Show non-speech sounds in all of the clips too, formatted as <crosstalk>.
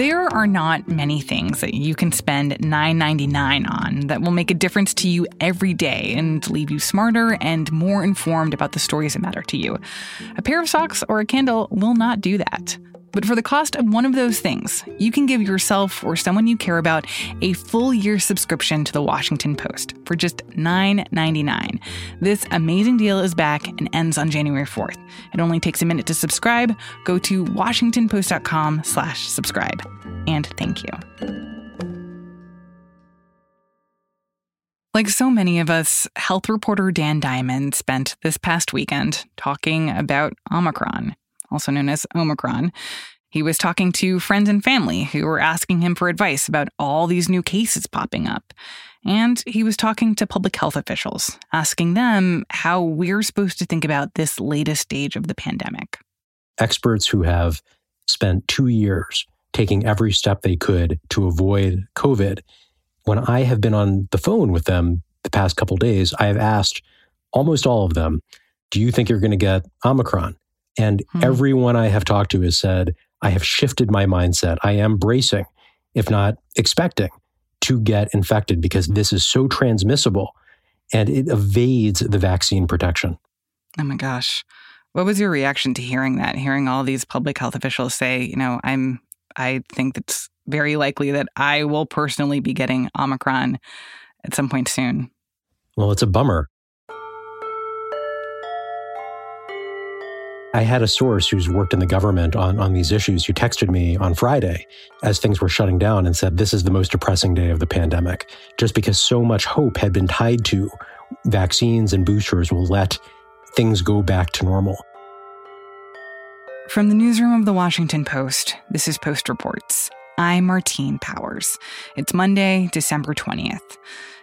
There are not many things that you can spend $9.99 on that will make a difference to you every day and leave you smarter and more informed about the stories that matter to you. A pair of socks or a candle will not do that. But for the cost of one of those things, you can give yourself or someone you care about a full year subscription to the Washington Post for just $9.99. This amazing deal is back and ends on January 4th. It only takes a minute to subscribe. Go to washingtonpost.com slash subscribe. And thank you. Like so many of us, health reporter Dan Diamond spent this past weekend talking about Omicron also known as Omicron. He was talking to friends and family who were asking him for advice about all these new cases popping up. And he was talking to public health officials, asking them how we're supposed to think about this latest stage of the pandemic. Experts who have spent two years taking every step they could to avoid COVID. When I have been on the phone with them the past couple days, I have asked almost all of them, Do you think you're going to get Omicron? And hmm. everyone I have talked to has said, I have shifted my mindset. I am bracing, if not expecting, to get infected because this is so transmissible and it evades the vaccine protection. Oh my gosh. What was your reaction to hearing that? Hearing all these public health officials say, you know, I'm I think it's very likely that I will personally be getting Omicron at some point soon. Well, it's a bummer. I had a source who's worked in the government on, on these issues who texted me on Friday as things were shutting down and said, This is the most depressing day of the pandemic, just because so much hope had been tied to vaccines and boosters will let things go back to normal. From the newsroom of the Washington Post, this is Post Reports. I'm Martine Powers. It's Monday, December 20th.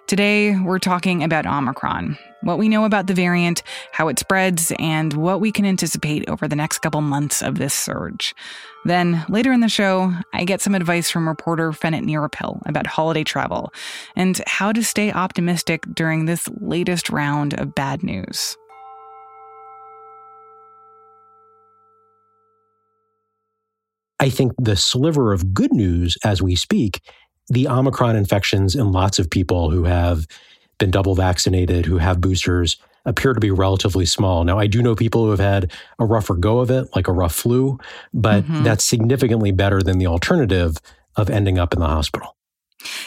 Today, we're talking about Omicron, what we know about the variant, how it spreads, and what we can anticipate over the next couple months of this surge. Then, later in the show, I get some advice from reporter Fenit Nirappil about holiday travel and how to stay optimistic during this latest round of bad news. I think the sliver of good news as we speak the Omicron infections in lots of people who have been double vaccinated, who have boosters, appear to be relatively small. Now, I do know people who have had a rougher go of it, like a rough flu, but mm-hmm. that's significantly better than the alternative of ending up in the hospital.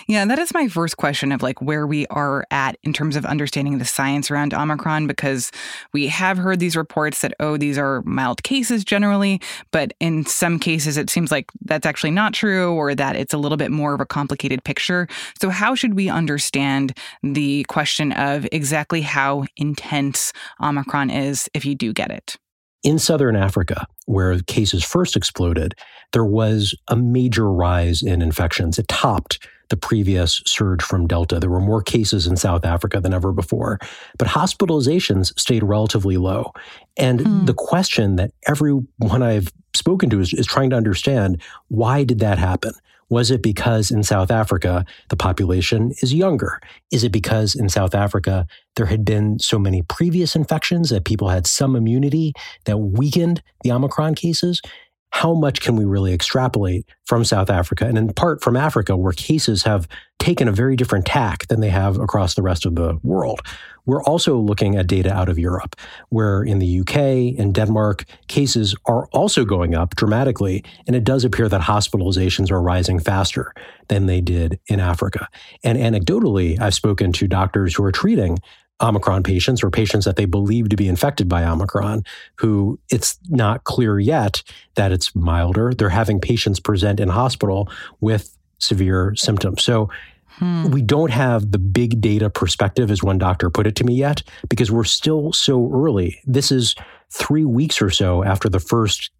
Yeah, that is my first question of like where we are at in terms of understanding the science around Omicron, because we have heard these reports that, oh, these are mild cases generally, but in some cases it seems like that's actually not true or that it's a little bit more of a complicated picture. So, how should we understand the question of exactly how intense Omicron is if you do get it? In southern Africa, where cases first exploded, there was a major rise in infections. It topped the previous surge from Delta. There were more cases in South Africa than ever before, but hospitalizations stayed relatively low. And mm. the question that everyone I've spoken to is, is trying to understand why did that happen? Was it because in South Africa, the population is younger? Is it because in South Africa, there had been so many previous infections that people had some immunity that weakened the Omicron cases? How much can we really extrapolate from South Africa and in part from Africa, where cases have taken a very different tack than they have across the rest of the world? We're also looking at data out of Europe, where in the UK and Denmark, cases are also going up dramatically. And it does appear that hospitalizations are rising faster than they did in Africa. And anecdotally, I've spoken to doctors who are treating Omicron patients or patients that they believe to be infected by Omicron, who it's not clear yet that it's milder. They're having patients present in hospital with severe symptoms. So hmm. we don't have the big data perspective, as one doctor put it to me yet, because we're still so early. This is three weeks or so after the first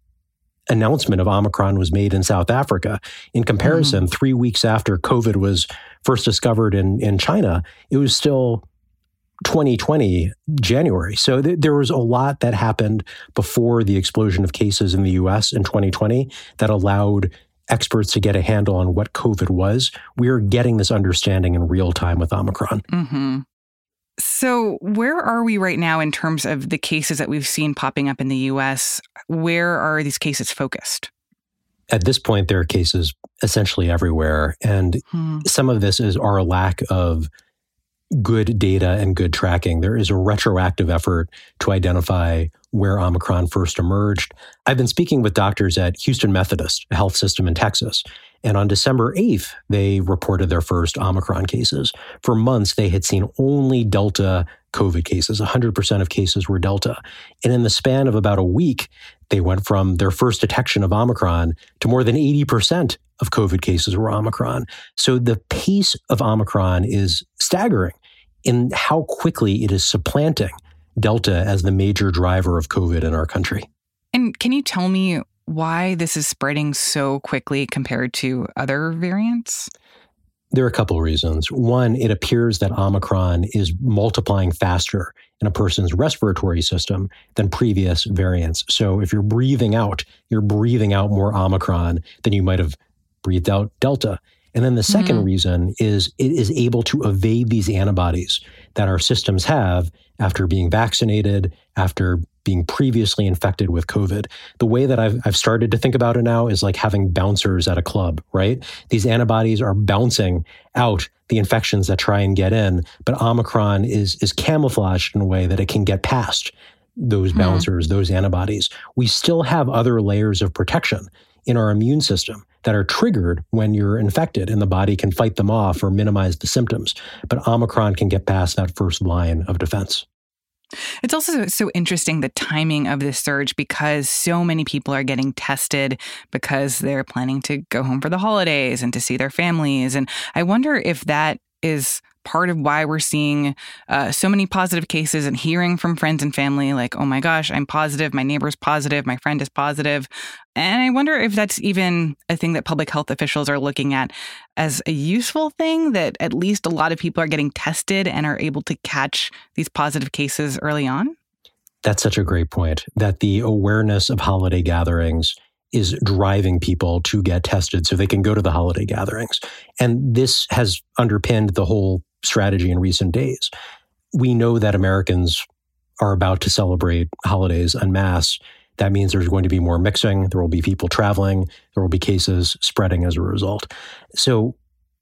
announcement of Omicron was made in South Africa. In comparison, mm-hmm. three weeks after COVID was first discovered in, in China, it was still 2020 January. So th- there was a lot that happened before the explosion of cases in the US in 2020 that allowed experts to get a handle on what COVID was. We are getting this understanding in real time with Omicron. Mm-hmm. So, where are we right now in terms of the cases that we've seen popping up in the US? Where are these cases focused? at this point, there are cases essentially everywhere. And hmm. some of this is our lack of good data and good tracking. There is a retroactive effort to identify where Omicron first emerged. I've been speaking with doctors at Houston Methodist, a health system in Texas. And on December 8th, they reported their first Omicron cases. For months, they had seen only Delta COVID cases. 100% of cases were Delta. And in the span of about a week, they went from their first detection of Omicron to more than 80% of COVID cases were Omicron. So the pace of Omicron is staggering in how quickly it is supplanting Delta as the major driver of COVID in our country. And can you tell me why this is spreading so quickly compared to other variants? There are a couple of reasons. One, it appears that Omicron is multiplying faster in a person's respiratory system than previous variants. So if you're breathing out, you're breathing out more Omicron than you might have breathed out Delta. And then the 2nd mm-hmm. reason is it is able to evade these antibodies that our systems have after being vaccinated, after being previously infected with COVID. The way that I've, I've started to think about it now is like having bouncers at a club, right? These antibodies are bouncing out the infections that try and get in, but Omicron is, is camouflaged in a way that it can get past those hmm. bouncers, mm-hmm. those antibodies. We still have other layers of protection in our immune system that are triggered when you're infected and the body can fight them off or minimize the symptoms. But Omicron can get past that first line of defense. It's also so interesting the timing of this surge because so many people are getting tested because they're planning to go home for the holidays and to see their families. And I wonder if that is part of why we're seeing uh, so many positive cases and hearing from friends and family like, oh my gosh, I'm positive, my neighbor's positive, my friend is positive. And I wonder if that's even a thing that public health officials are looking at as a useful thing that at least a lot of people are getting tested and are able to catch these positive cases early on. That's such a great point that the awareness of holiday gatherings is driving people to get tested so they can go to the holiday gatherings. And this has underpinned the whole strategy in recent days. We know that Americans are about to celebrate holidays en masse. That means there's going to be more mixing. There will be people traveling. There will be cases spreading as a result. So,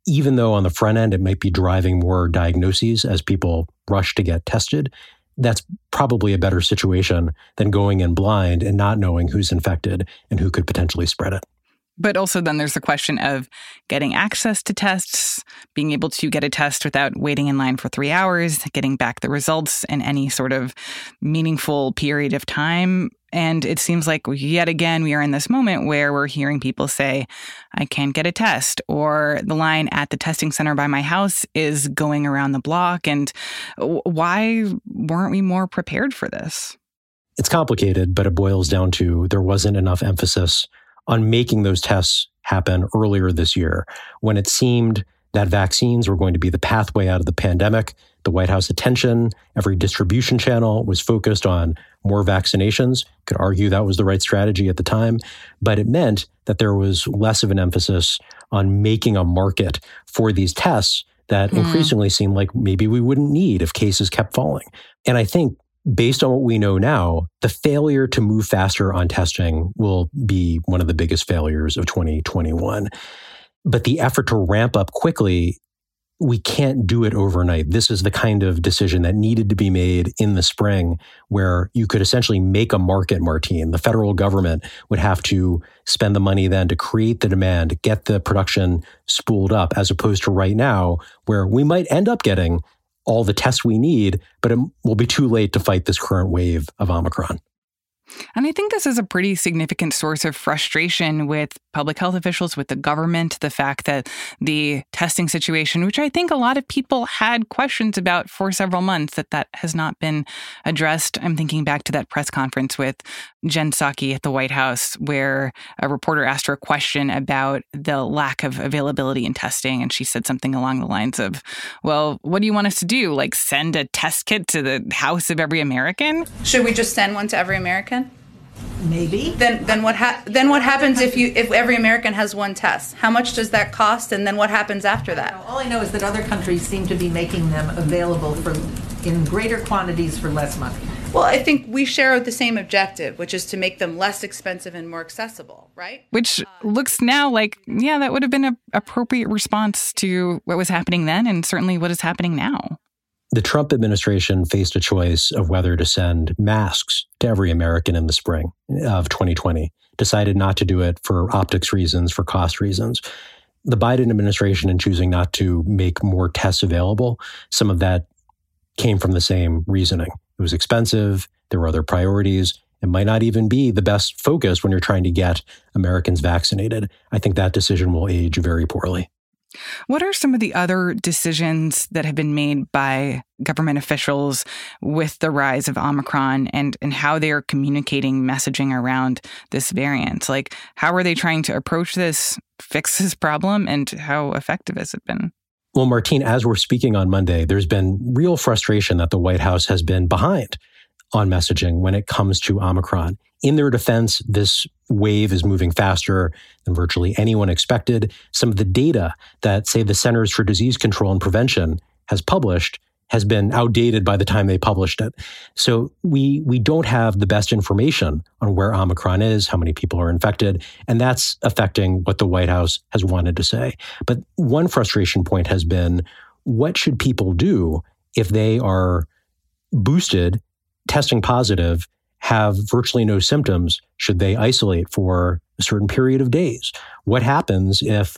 even though on the front end it might be driving more diagnoses as people rush to get tested, that's probably a better situation than going in blind and not knowing who's infected and who could potentially spread it. But also, then there's the question of getting access to tests, being able to get a test without waiting in line for three hours, getting back the results in any sort of meaningful period of time. And it seems like yet again, we are in this moment where we're hearing people say, I can't get a test, or the line at the testing center by my house is going around the block. And why weren't we more prepared for this? It's complicated, but it boils down to there wasn't enough emphasis on making those tests happen earlier this year when it seemed that vaccines were going to be the pathway out of the pandemic. The White House attention, every distribution channel was focused on more vaccinations. Could argue that was the right strategy at the time, but it meant that there was less of an emphasis on making a market for these tests that mm. increasingly seemed like maybe we wouldn't need if cases kept falling. And I think based on what we know now, the failure to move faster on testing will be one of the biggest failures of 2021. But the effort to ramp up quickly, we can't do it overnight. This is the kind of decision that needed to be made in the spring, where you could essentially make a market, Martine. The federal government would have to spend the money then to create the demand, get the production spooled up, as opposed to right now, where we might end up getting all the tests we need, but it will be too late to fight this current wave of Omicron. And I think this is a pretty significant source of frustration with public health officials, with the government, the fact that the testing situation, which I think a lot of people had questions about for several months, that that has not been addressed. I'm thinking back to that press conference with Jen Psaki at the White House, where a reporter asked her a question about the lack of availability in testing. And she said something along the lines of, Well, what do you want us to do? Like send a test kit to the house of every American? Should we just send one to every American? Maybe. Then then what ha- then what happens if you if every American has one test? How much does that cost and then what happens after that? All I know is that other countries seem to be making them available for in greater quantities for less money. Well, I think we share the same objective, which is to make them less expensive and more accessible, right? Which looks now like, yeah, that would have been an appropriate response to what was happening then and certainly what is happening now. The Trump administration faced a choice of whether to send masks to every American in the spring of 2020, decided not to do it for optics reasons, for cost reasons. The Biden administration, in choosing not to make more tests available, some of that came from the same reasoning. It was expensive. There were other priorities. It might not even be the best focus when you're trying to get Americans vaccinated. I think that decision will age very poorly. What are some of the other decisions that have been made by government officials with the rise of Omicron and, and how they are communicating messaging around this variant? Like, how are they trying to approach this, fix this problem, and how effective has it been? Well, Martine, as we're speaking on Monday, there's been real frustration that the White House has been behind on messaging when it comes to Omicron. In their defense, this wave is moving faster than virtually anyone expected. Some of the data that, say, the Centers for Disease Control and Prevention has published has been outdated by the time they published it. So we we don't have the best information on where Omicron is, how many people are infected, and that's affecting what the White House has wanted to say. But one frustration point has been what should people do if they are boosted, testing positive, have virtually no symptoms? Should they isolate for a certain period of days? What happens if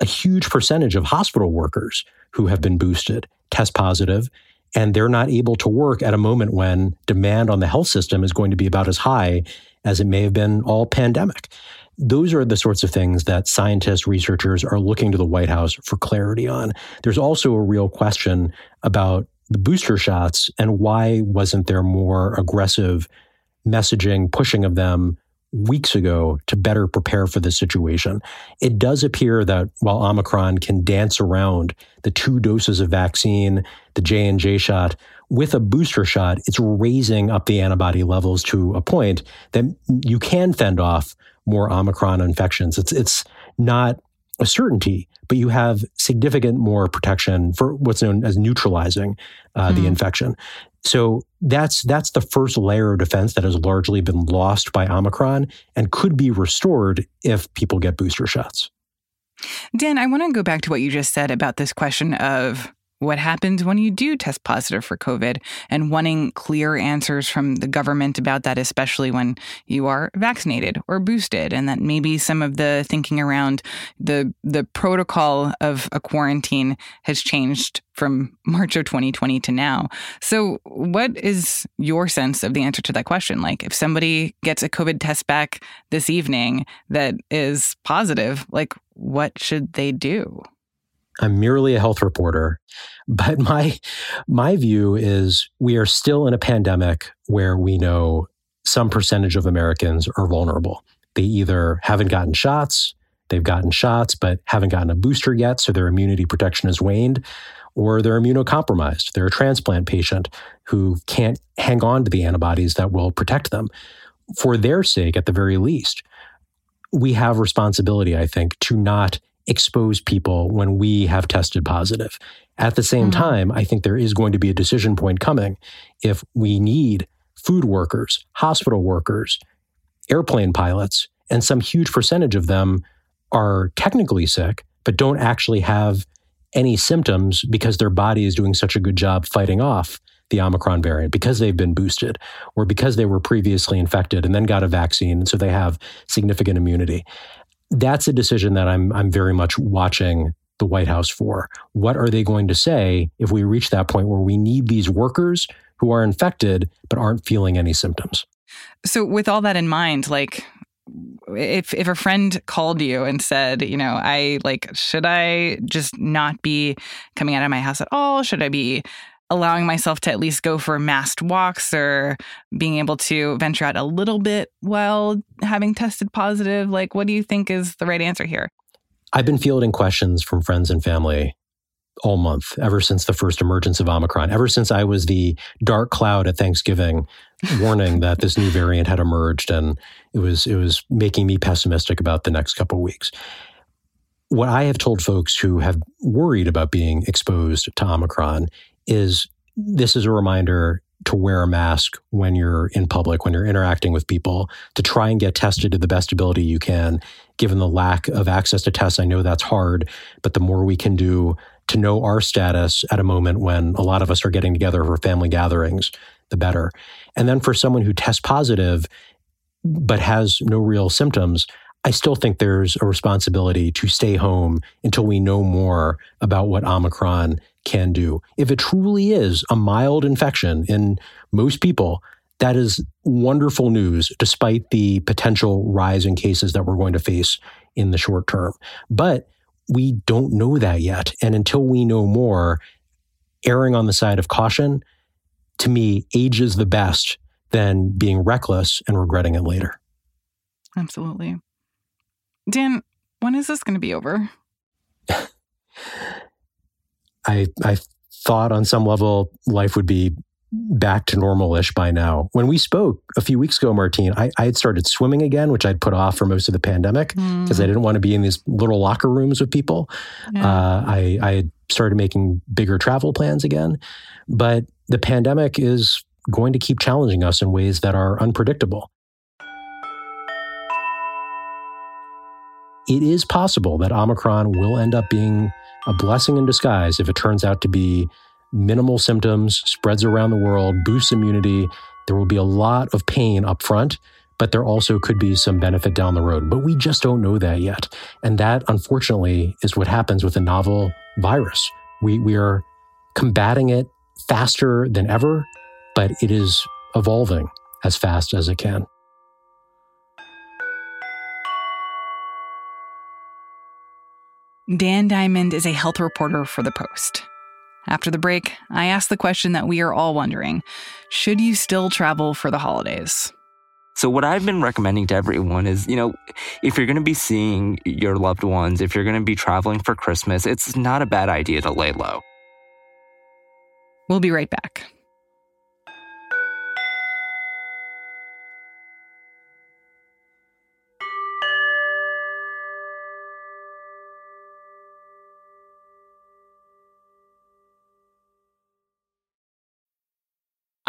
a huge percentage of hospital workers who have been boosted test positive and they're not able to work at a moment when demand on the health system is going to be about as high as it may have been all pandemic. Those are the sorts of things that scientists, researchers are looking to the White House for clarity on. There's also a real question about the booster shots and why wasn't there more aggressive messaging, pushing of them weeks ago to better prepare for this situation. It does appear that while Omicron can dance around the two doses of vaccine, the J&J shot, with a booster shot, it's raising up the antibody levels to a point that you can fend off more Omicron infections. It's it's not a certainty, but you have significant more protection for what's known as neutralizing uh, mm. the hmm. infection. So that's that's the first layer of defense that has largely been lost by Omicron and could be restored if people get booster shots. Dan, I want to go back to what you just said about this question of what happens when you do test positive for COVID and wanting clear answers from the government about that, especially when you are vaccinated or boosted, and that maybe some of the thinking around the the protocol of a quarantine has changed from <laughs> March of 2020 to now. So, what is your sense of the answer to that question? Like, if somebody gets a COVID test back this evening that is positive, like, what should they do? I'm merely a health reporter. <laughs> But my my view is we are still in a pandemic where we know some percentage of Americans are vulnerable. They either haven't gotten shots, they've gotten shots but haven't gotten a booster yet, so their immunity protection has waned, or they're immunocompromised. They're a transplant patient who can't hang on to the antibodies that will protect them. For their sake, at the very least, we have responsibility, I think, to not expose people when we have tested positive. At the same mm-hmm. time, I think there is going to be a decision point coming if we need food workers, hospital workers, airplane pilots, and some huge percentage of them are technically sick, but don't actually have any symptoms because their body is doing such a good job fighting off the Omicron variant because they've been boosted or because they were previously infected and then got a vaccine. And so they have significant immunity that's a decision that I'm I'm very much watching the White House for. What are they going to say if we reach that point where we need these workers who are infected but aren't feeling any symptoms? So with all that in mind, like if if a friend called you and said, you know, I like should I just not be coming out of my house at all? Should I be allowing myself to at least go for masked walks or being able to venture out a little bit while having tested positive? Like, what do you think is the right answer here? I've been fielding questions from friends and family all month, ever since the first emergence of Omicron, ever since I was the dark cloud at Thanksgiving <laughs> warning that this new variant had emerged and it was it was making me pessimistic about the next couple weeks. What I have told folks who have worried about being exposed to Omicron is this is a reminder to wear a mask when you're in public, when you're interacting with people, to try and get tested to the best ability you can. Given the lack of access to tests, I know that's hard, but the more we can do to know our status at a moment when a lot of us are getting together for family gatherings, the better. And then for someone who tests positive but has no real symptoms, I still think there's a responsibility to stay home until we know more about what Omicron can do. If it truly is a mild infection in most people, that is wonderful news, despite the potential rise in cases that we're going to face in the short term. But we don't know that yet. And until we know more, erring on the side of caution, to me, ages the best than being reckless and regretting it later. Absolutely. Dan, when is this going to be over? <laughs> I I thought on some level life would be back to normal-ish by now. When we spoke a few weeks ago, Martine, I, I had started swimming again, which I'd put off for most of the pandemic because mm. I didn't want to be in these little locker rooms with people. Yeah. Uh, I, I had started making bigger travel plans again, but the pandemic is going to keep challenging us in ways that are unpredictable. It is possible that Omicron will end up being a blessing in disguise if it turns out to be minimal symptoms, spreads around the world, boosts immunity. There will be a lot of pain up front, but there also could be some benefit down the road. But we just don't know that yet. And that, unfortunately, is what happens with a novel virus. We, we are combating it faster than ever, but it is evolving as fast as it can. Dan Diamond is a health reporter for The Post. After the break, I ask the question that we are all wondering Should you still travel for the holidays? So, what I've been recommending to everyone is, you know, if you're going to be seeing your loved ones, if you're going to be traveling for Christmas, it's not a bad idea to lay low. We'll be right back.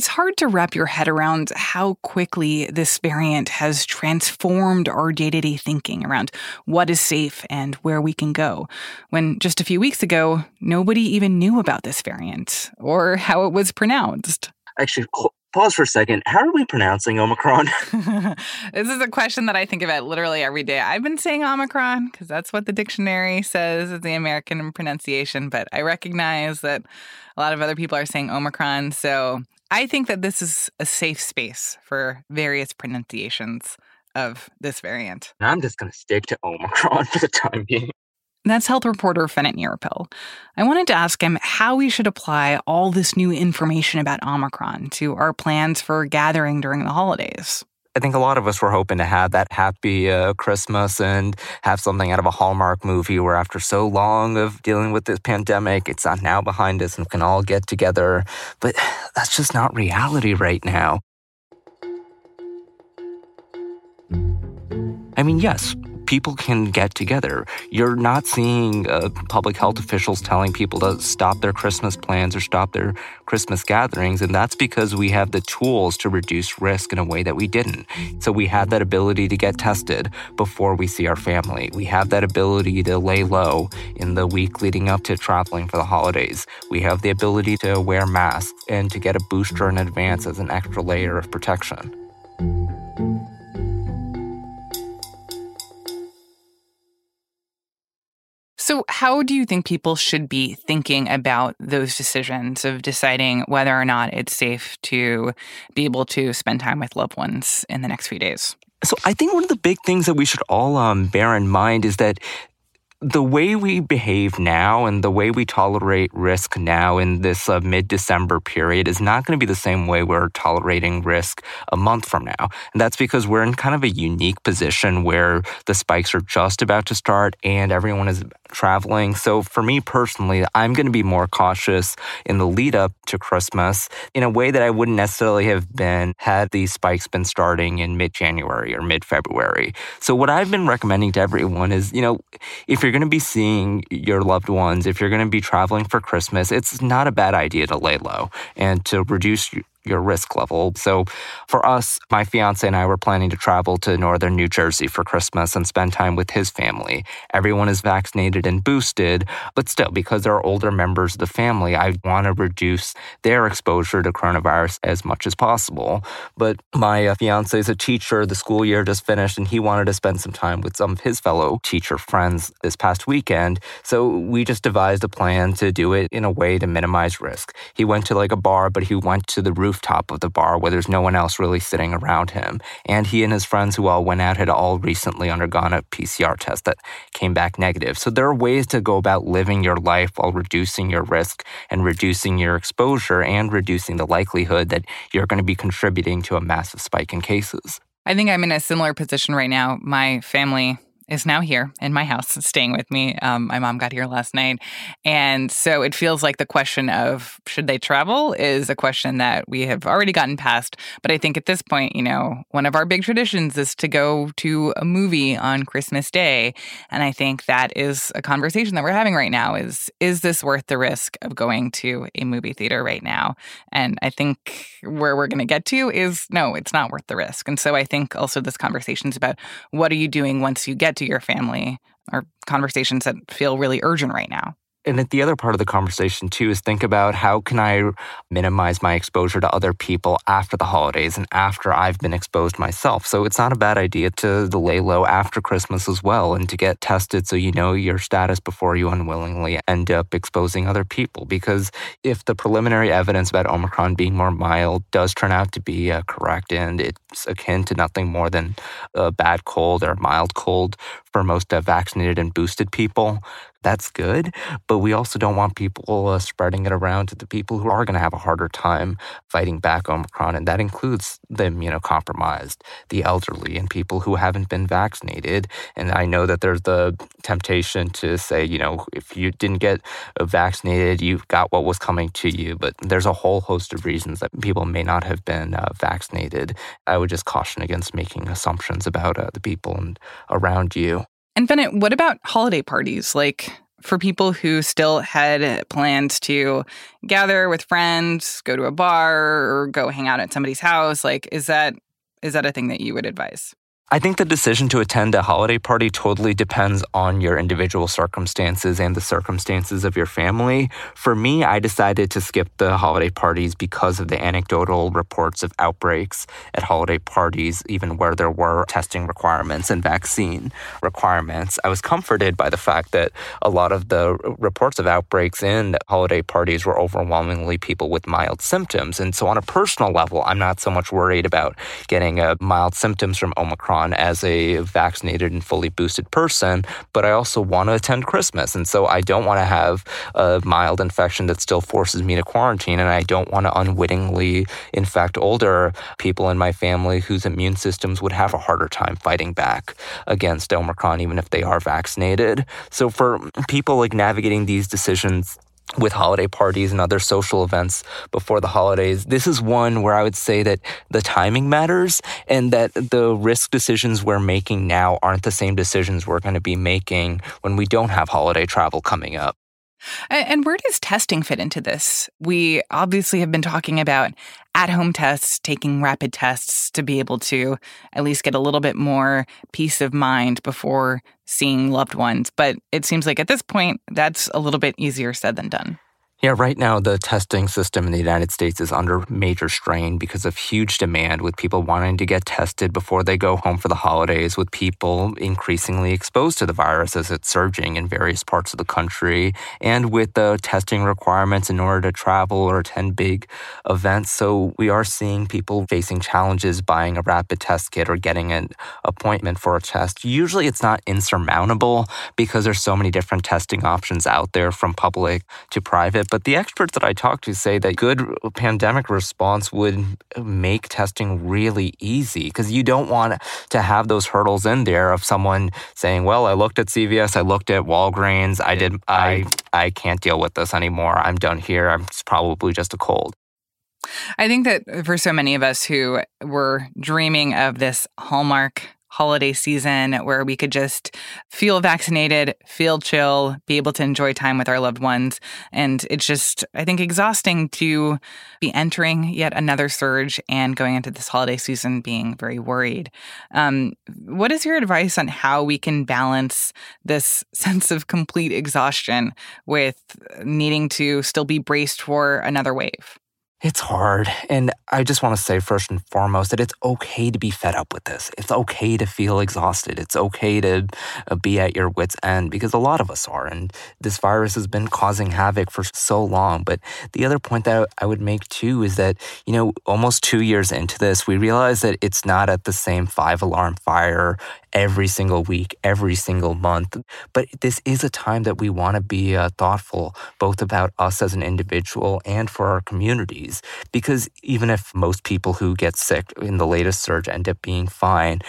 It's hard to wrap your head around how quickly this variant has transformed our day to day thinking around what is safe and where we can go. When just a few weeks ago, nobody even knew about this variant or how it was pronounced. Actually, pause for a second. How are we pronouncing Omicron? <laughs> <laughs> this is a question that I think about literally every day. I've been saying Omicron because that's what the dictionary says is the American pronunciation, but I recognize that a lot of other people are saying Omicron. So I think that this is a safe space for various pronunciations of this variant. I'm just going to stick to Omicron <laughs> for the time being. That's health reporter Fenit Nirappil. I wanted to ask him how we should apply all this new information about Omicron to our plans for gathering during the holidays. I think a lot of us were hoping to have that happy uh, Christmas and have something out of a Hallmark movie where, after so long of dealing with this pandemic, it's now behind us and we can all get together. But that's just not reality right now. I mean, yes, people can get together. You're not seeing uh, public health officials telling people to stop their Christmas plans or stop their Christmas gatherings. And that's because we have the tools to reduce risk in a way that we didn't. So we have that ability to get tested before we see our family. We have that ability to lay low in the week leading up to traveling for the holidays. We have the ability to wear masks and to get a booster in advance as an extra layer of protection. So, how do you think people should be thinking about those decisions of deciding whether or not it's safe to be able to spend time with loved ones in the next few days? So, I think one of the big things that we should all um, bear in mind is that the way we behave now and the way we tolerate risk now in this uh, mid December period is not going to be the same way we're tolerating risk a month from now. And that's because we're in kind of a unique position where the spikes are just about to start and everyone is traveling. So for me personally, I'm going to be more cautious in the lead up to Christmas in a way that I wouldn't necessarily have been had these spikes been starting in mid January or mid February. So what I've been recommending to everyone is, you know, if you're going to be seeing your loved ones, if you're going to be traveling for Christmas, it's not a bad idea to lay low and to reduce your risk level. So for us, my fiance and I were planning to travel to northern New Jersey for Christmas and spend time with his family. Everyone is vaccinated and boosted, but still, because they're older members of the family, I want to reduce their exposure to coronavirus as much as possible. But my uh, fiance is a teacher. The school year just finished, and he wanted to spend some time with some of his fellow teacher friends this past weekend. So we just devised a plan to do it in a way to minimize risk. He went to like a bar, but he went to the roof rooftop of the bar where there's no one else really sitting around him. And he and his friends who all went out had all recently undergone a PCR test that came back negative. So there are ways to go about living your life while reducing your risk and reducing your exposure and reducing the likelihood that you're going to be contributing to a massive spike in cases. I think I'm in a similar position right now. My family is now here in my house, <laughs> staying with me. Um, my mom got here last night. And so it feels like the question of should they travel is a question that we have already gotten past. But I think at this point, you know, one of our big traditions is to go to a movie on Christmas Day. And I think that is a conversation that we're having right now is is this worth the risk of going to a movie theater right now? And I think where we're going to get to is no, it's not worth the risk. And so I think also this conversation is about what are you doing once you get to your family are conversations that feel really urgent right now and the other part of the conversation too is think about how can I minimize my exposure to other people after the holidays and after I've been exposed myself. So it's not a bad idea to lay low after Christmas as well and to get tested so you know your status before you unwillingly end up exposing other people. Because if the preliminary evidence about Omicron being more mild does turn out to be uh, correct and it's akin to nothing more than a bad cold or a mild cold for most uh, vaccinated and boosted people, that's good. But we also don't want people uh, spreading it around to the people who are going to have a harder time fighting back Omicron. And that includes the immunocompromised, the elderly, and people who haven't been vaccinated. And I know that there's the temptation to say, you know, if you didn't get uh, vaccinated, you got what was coming to you. But there's a whole host of reasons that people may not have been uh, vaccinated. I would just caution against making assumptions about uh, the people and around you. And Fenit, what about holiday parties? Like for people who still had plans to gather with friends, go to a bar, or go hang out at somebody's house, like is that is that a thing that you would advise? I think the decision to attend a holiday party totally depends on your individual circumstances and the circumstances of your family. For me, I decided to skip the holiday parties because of the anecdotal reports of outbreaks at holiday parties, even where there were testing requirements and vaccine requirements. I was comforted by the fact that a lot of the reports of outbreaks in holiday parties were overwhelmingly people with mild symptoms. And so, on a personal level, I'm not so much worried about getting uh, mild symptoms from Omicron on as a vaccinated and fully boosted person, but I also want to attend Christmas. And so I don't want to have a mild infection that still forces me to quarantine. And I don't want to unwittingly infect older people in my family whose immune systems would have a harder time fighting back against Omicron, even if they are vaccinated. So for people like navigating these decisions, with holiday parties and other social events before the holidays. This is one where I would say that the timing matters and that the risk decisions we're making now aren't the same decisions we're going to be making when we don't have holiday travel coming up. And where does testing fit into this? We obviously have been talking about at home tests, taking rapid tests to be able to at least get a little bit more peace of mind before seeing loved ones. But it seems like at this point, that's a little bit easier said than done. Yeah, right now the testing system in the United States is under major strain because of huge demand with people wanting to get tested before they go home for the holidays, with people increasingly exposed to the virus as it's surging in various parts of the country, and with the testing requirements in order to travel or attend big events. So we are seeing people facing challenges buying a rapid test kit or getting an appointment for a test. Usually it's not insurmountable because there's so many different testing options out there from public to private but the experts that I talked to say that good pandemic response would make testing really easy because you don't want to have those hurdles in there of someone saying, "Well, I looked at CVS, I looked at Walgreens, I did I I can't deal with this anymore. I'm done here. I'm probably just a cold." I think that for so many of us who were dreaming of this hallmark holiday season where we could just feel vaccinated, feel chill, be able to enjoy time with our loved ones. And it's just, I think, exhausting to be entering yet another surge and going into this holiday season being very worried. Um, what is your advice on how we can balance this <laughs> sense of complete exhaustion with needing to still be braced for another wave? It's hard. And I just want to say, first and foremost, that it's okay to be fed up with this. It's okay to feel exhausted. It's okay to uh, be at your wits' end because a lot of us are. And this virus has been causing havoc for so long. But the other point that I would make too is that, you know, almost two years into this, we realize that it's not at the same five alarm fire every single week, every single month. But this is a time that we want to be uh, thoughtful, both about us as an individual and for our communities. Because even if most people who get sick in the latest surge end up being fine,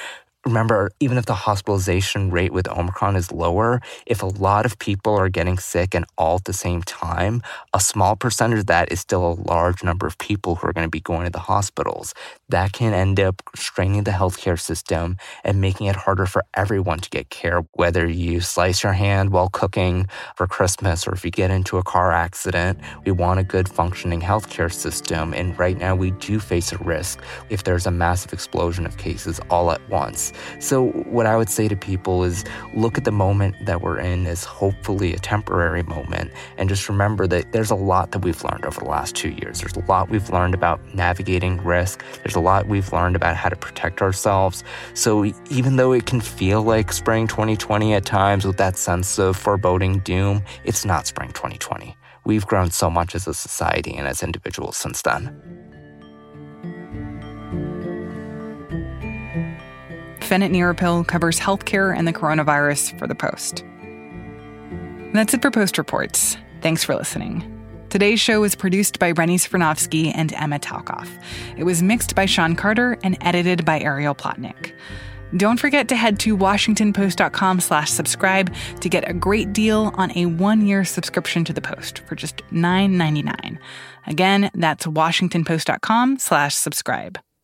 remember, even if the hospitalization rate with Omicron is lower, if a lot of people are getting sick and all at the same time, a small percentage of that is still a large number of people who are going to be going to the hospitals. That can end up straining the healthcare system and making it harder for everyone to get care, whether you slice your hand while cooking for Christmas or if you get into a car accident. We want a good functioning healthcare system. And right now, we do face a risk if there's a massive explosion of cases all at once. So, what I would say to people is look at the moment that we're in as hopefully a temporary moment, and just remember that there's a lot that we've learned over the last two years. There's a lot we've learned about navigating risk, there's a lot we've learned about how to protect ourselves. So, even though it can feel like spring 2020 at times with that sense of foreboding doom, it's not spring 2020. We've grown so much as a society and as individuals since then. Fenit Nirappil covers healthcare and the coronavirus for The Post. That's it for Post Reports. Thanks for listening. Today's show was produced by Rennie Svirnovskiy and Emma Talkoff. It was mixed by Sean Carter and edited by Ariel Plotnick. Don't forget to head to washingtonpost.com slash subscribe to get a great deal on a one-year subscription to the Post for just $9.99. Again, that's washingtonpost.com slash subscribe.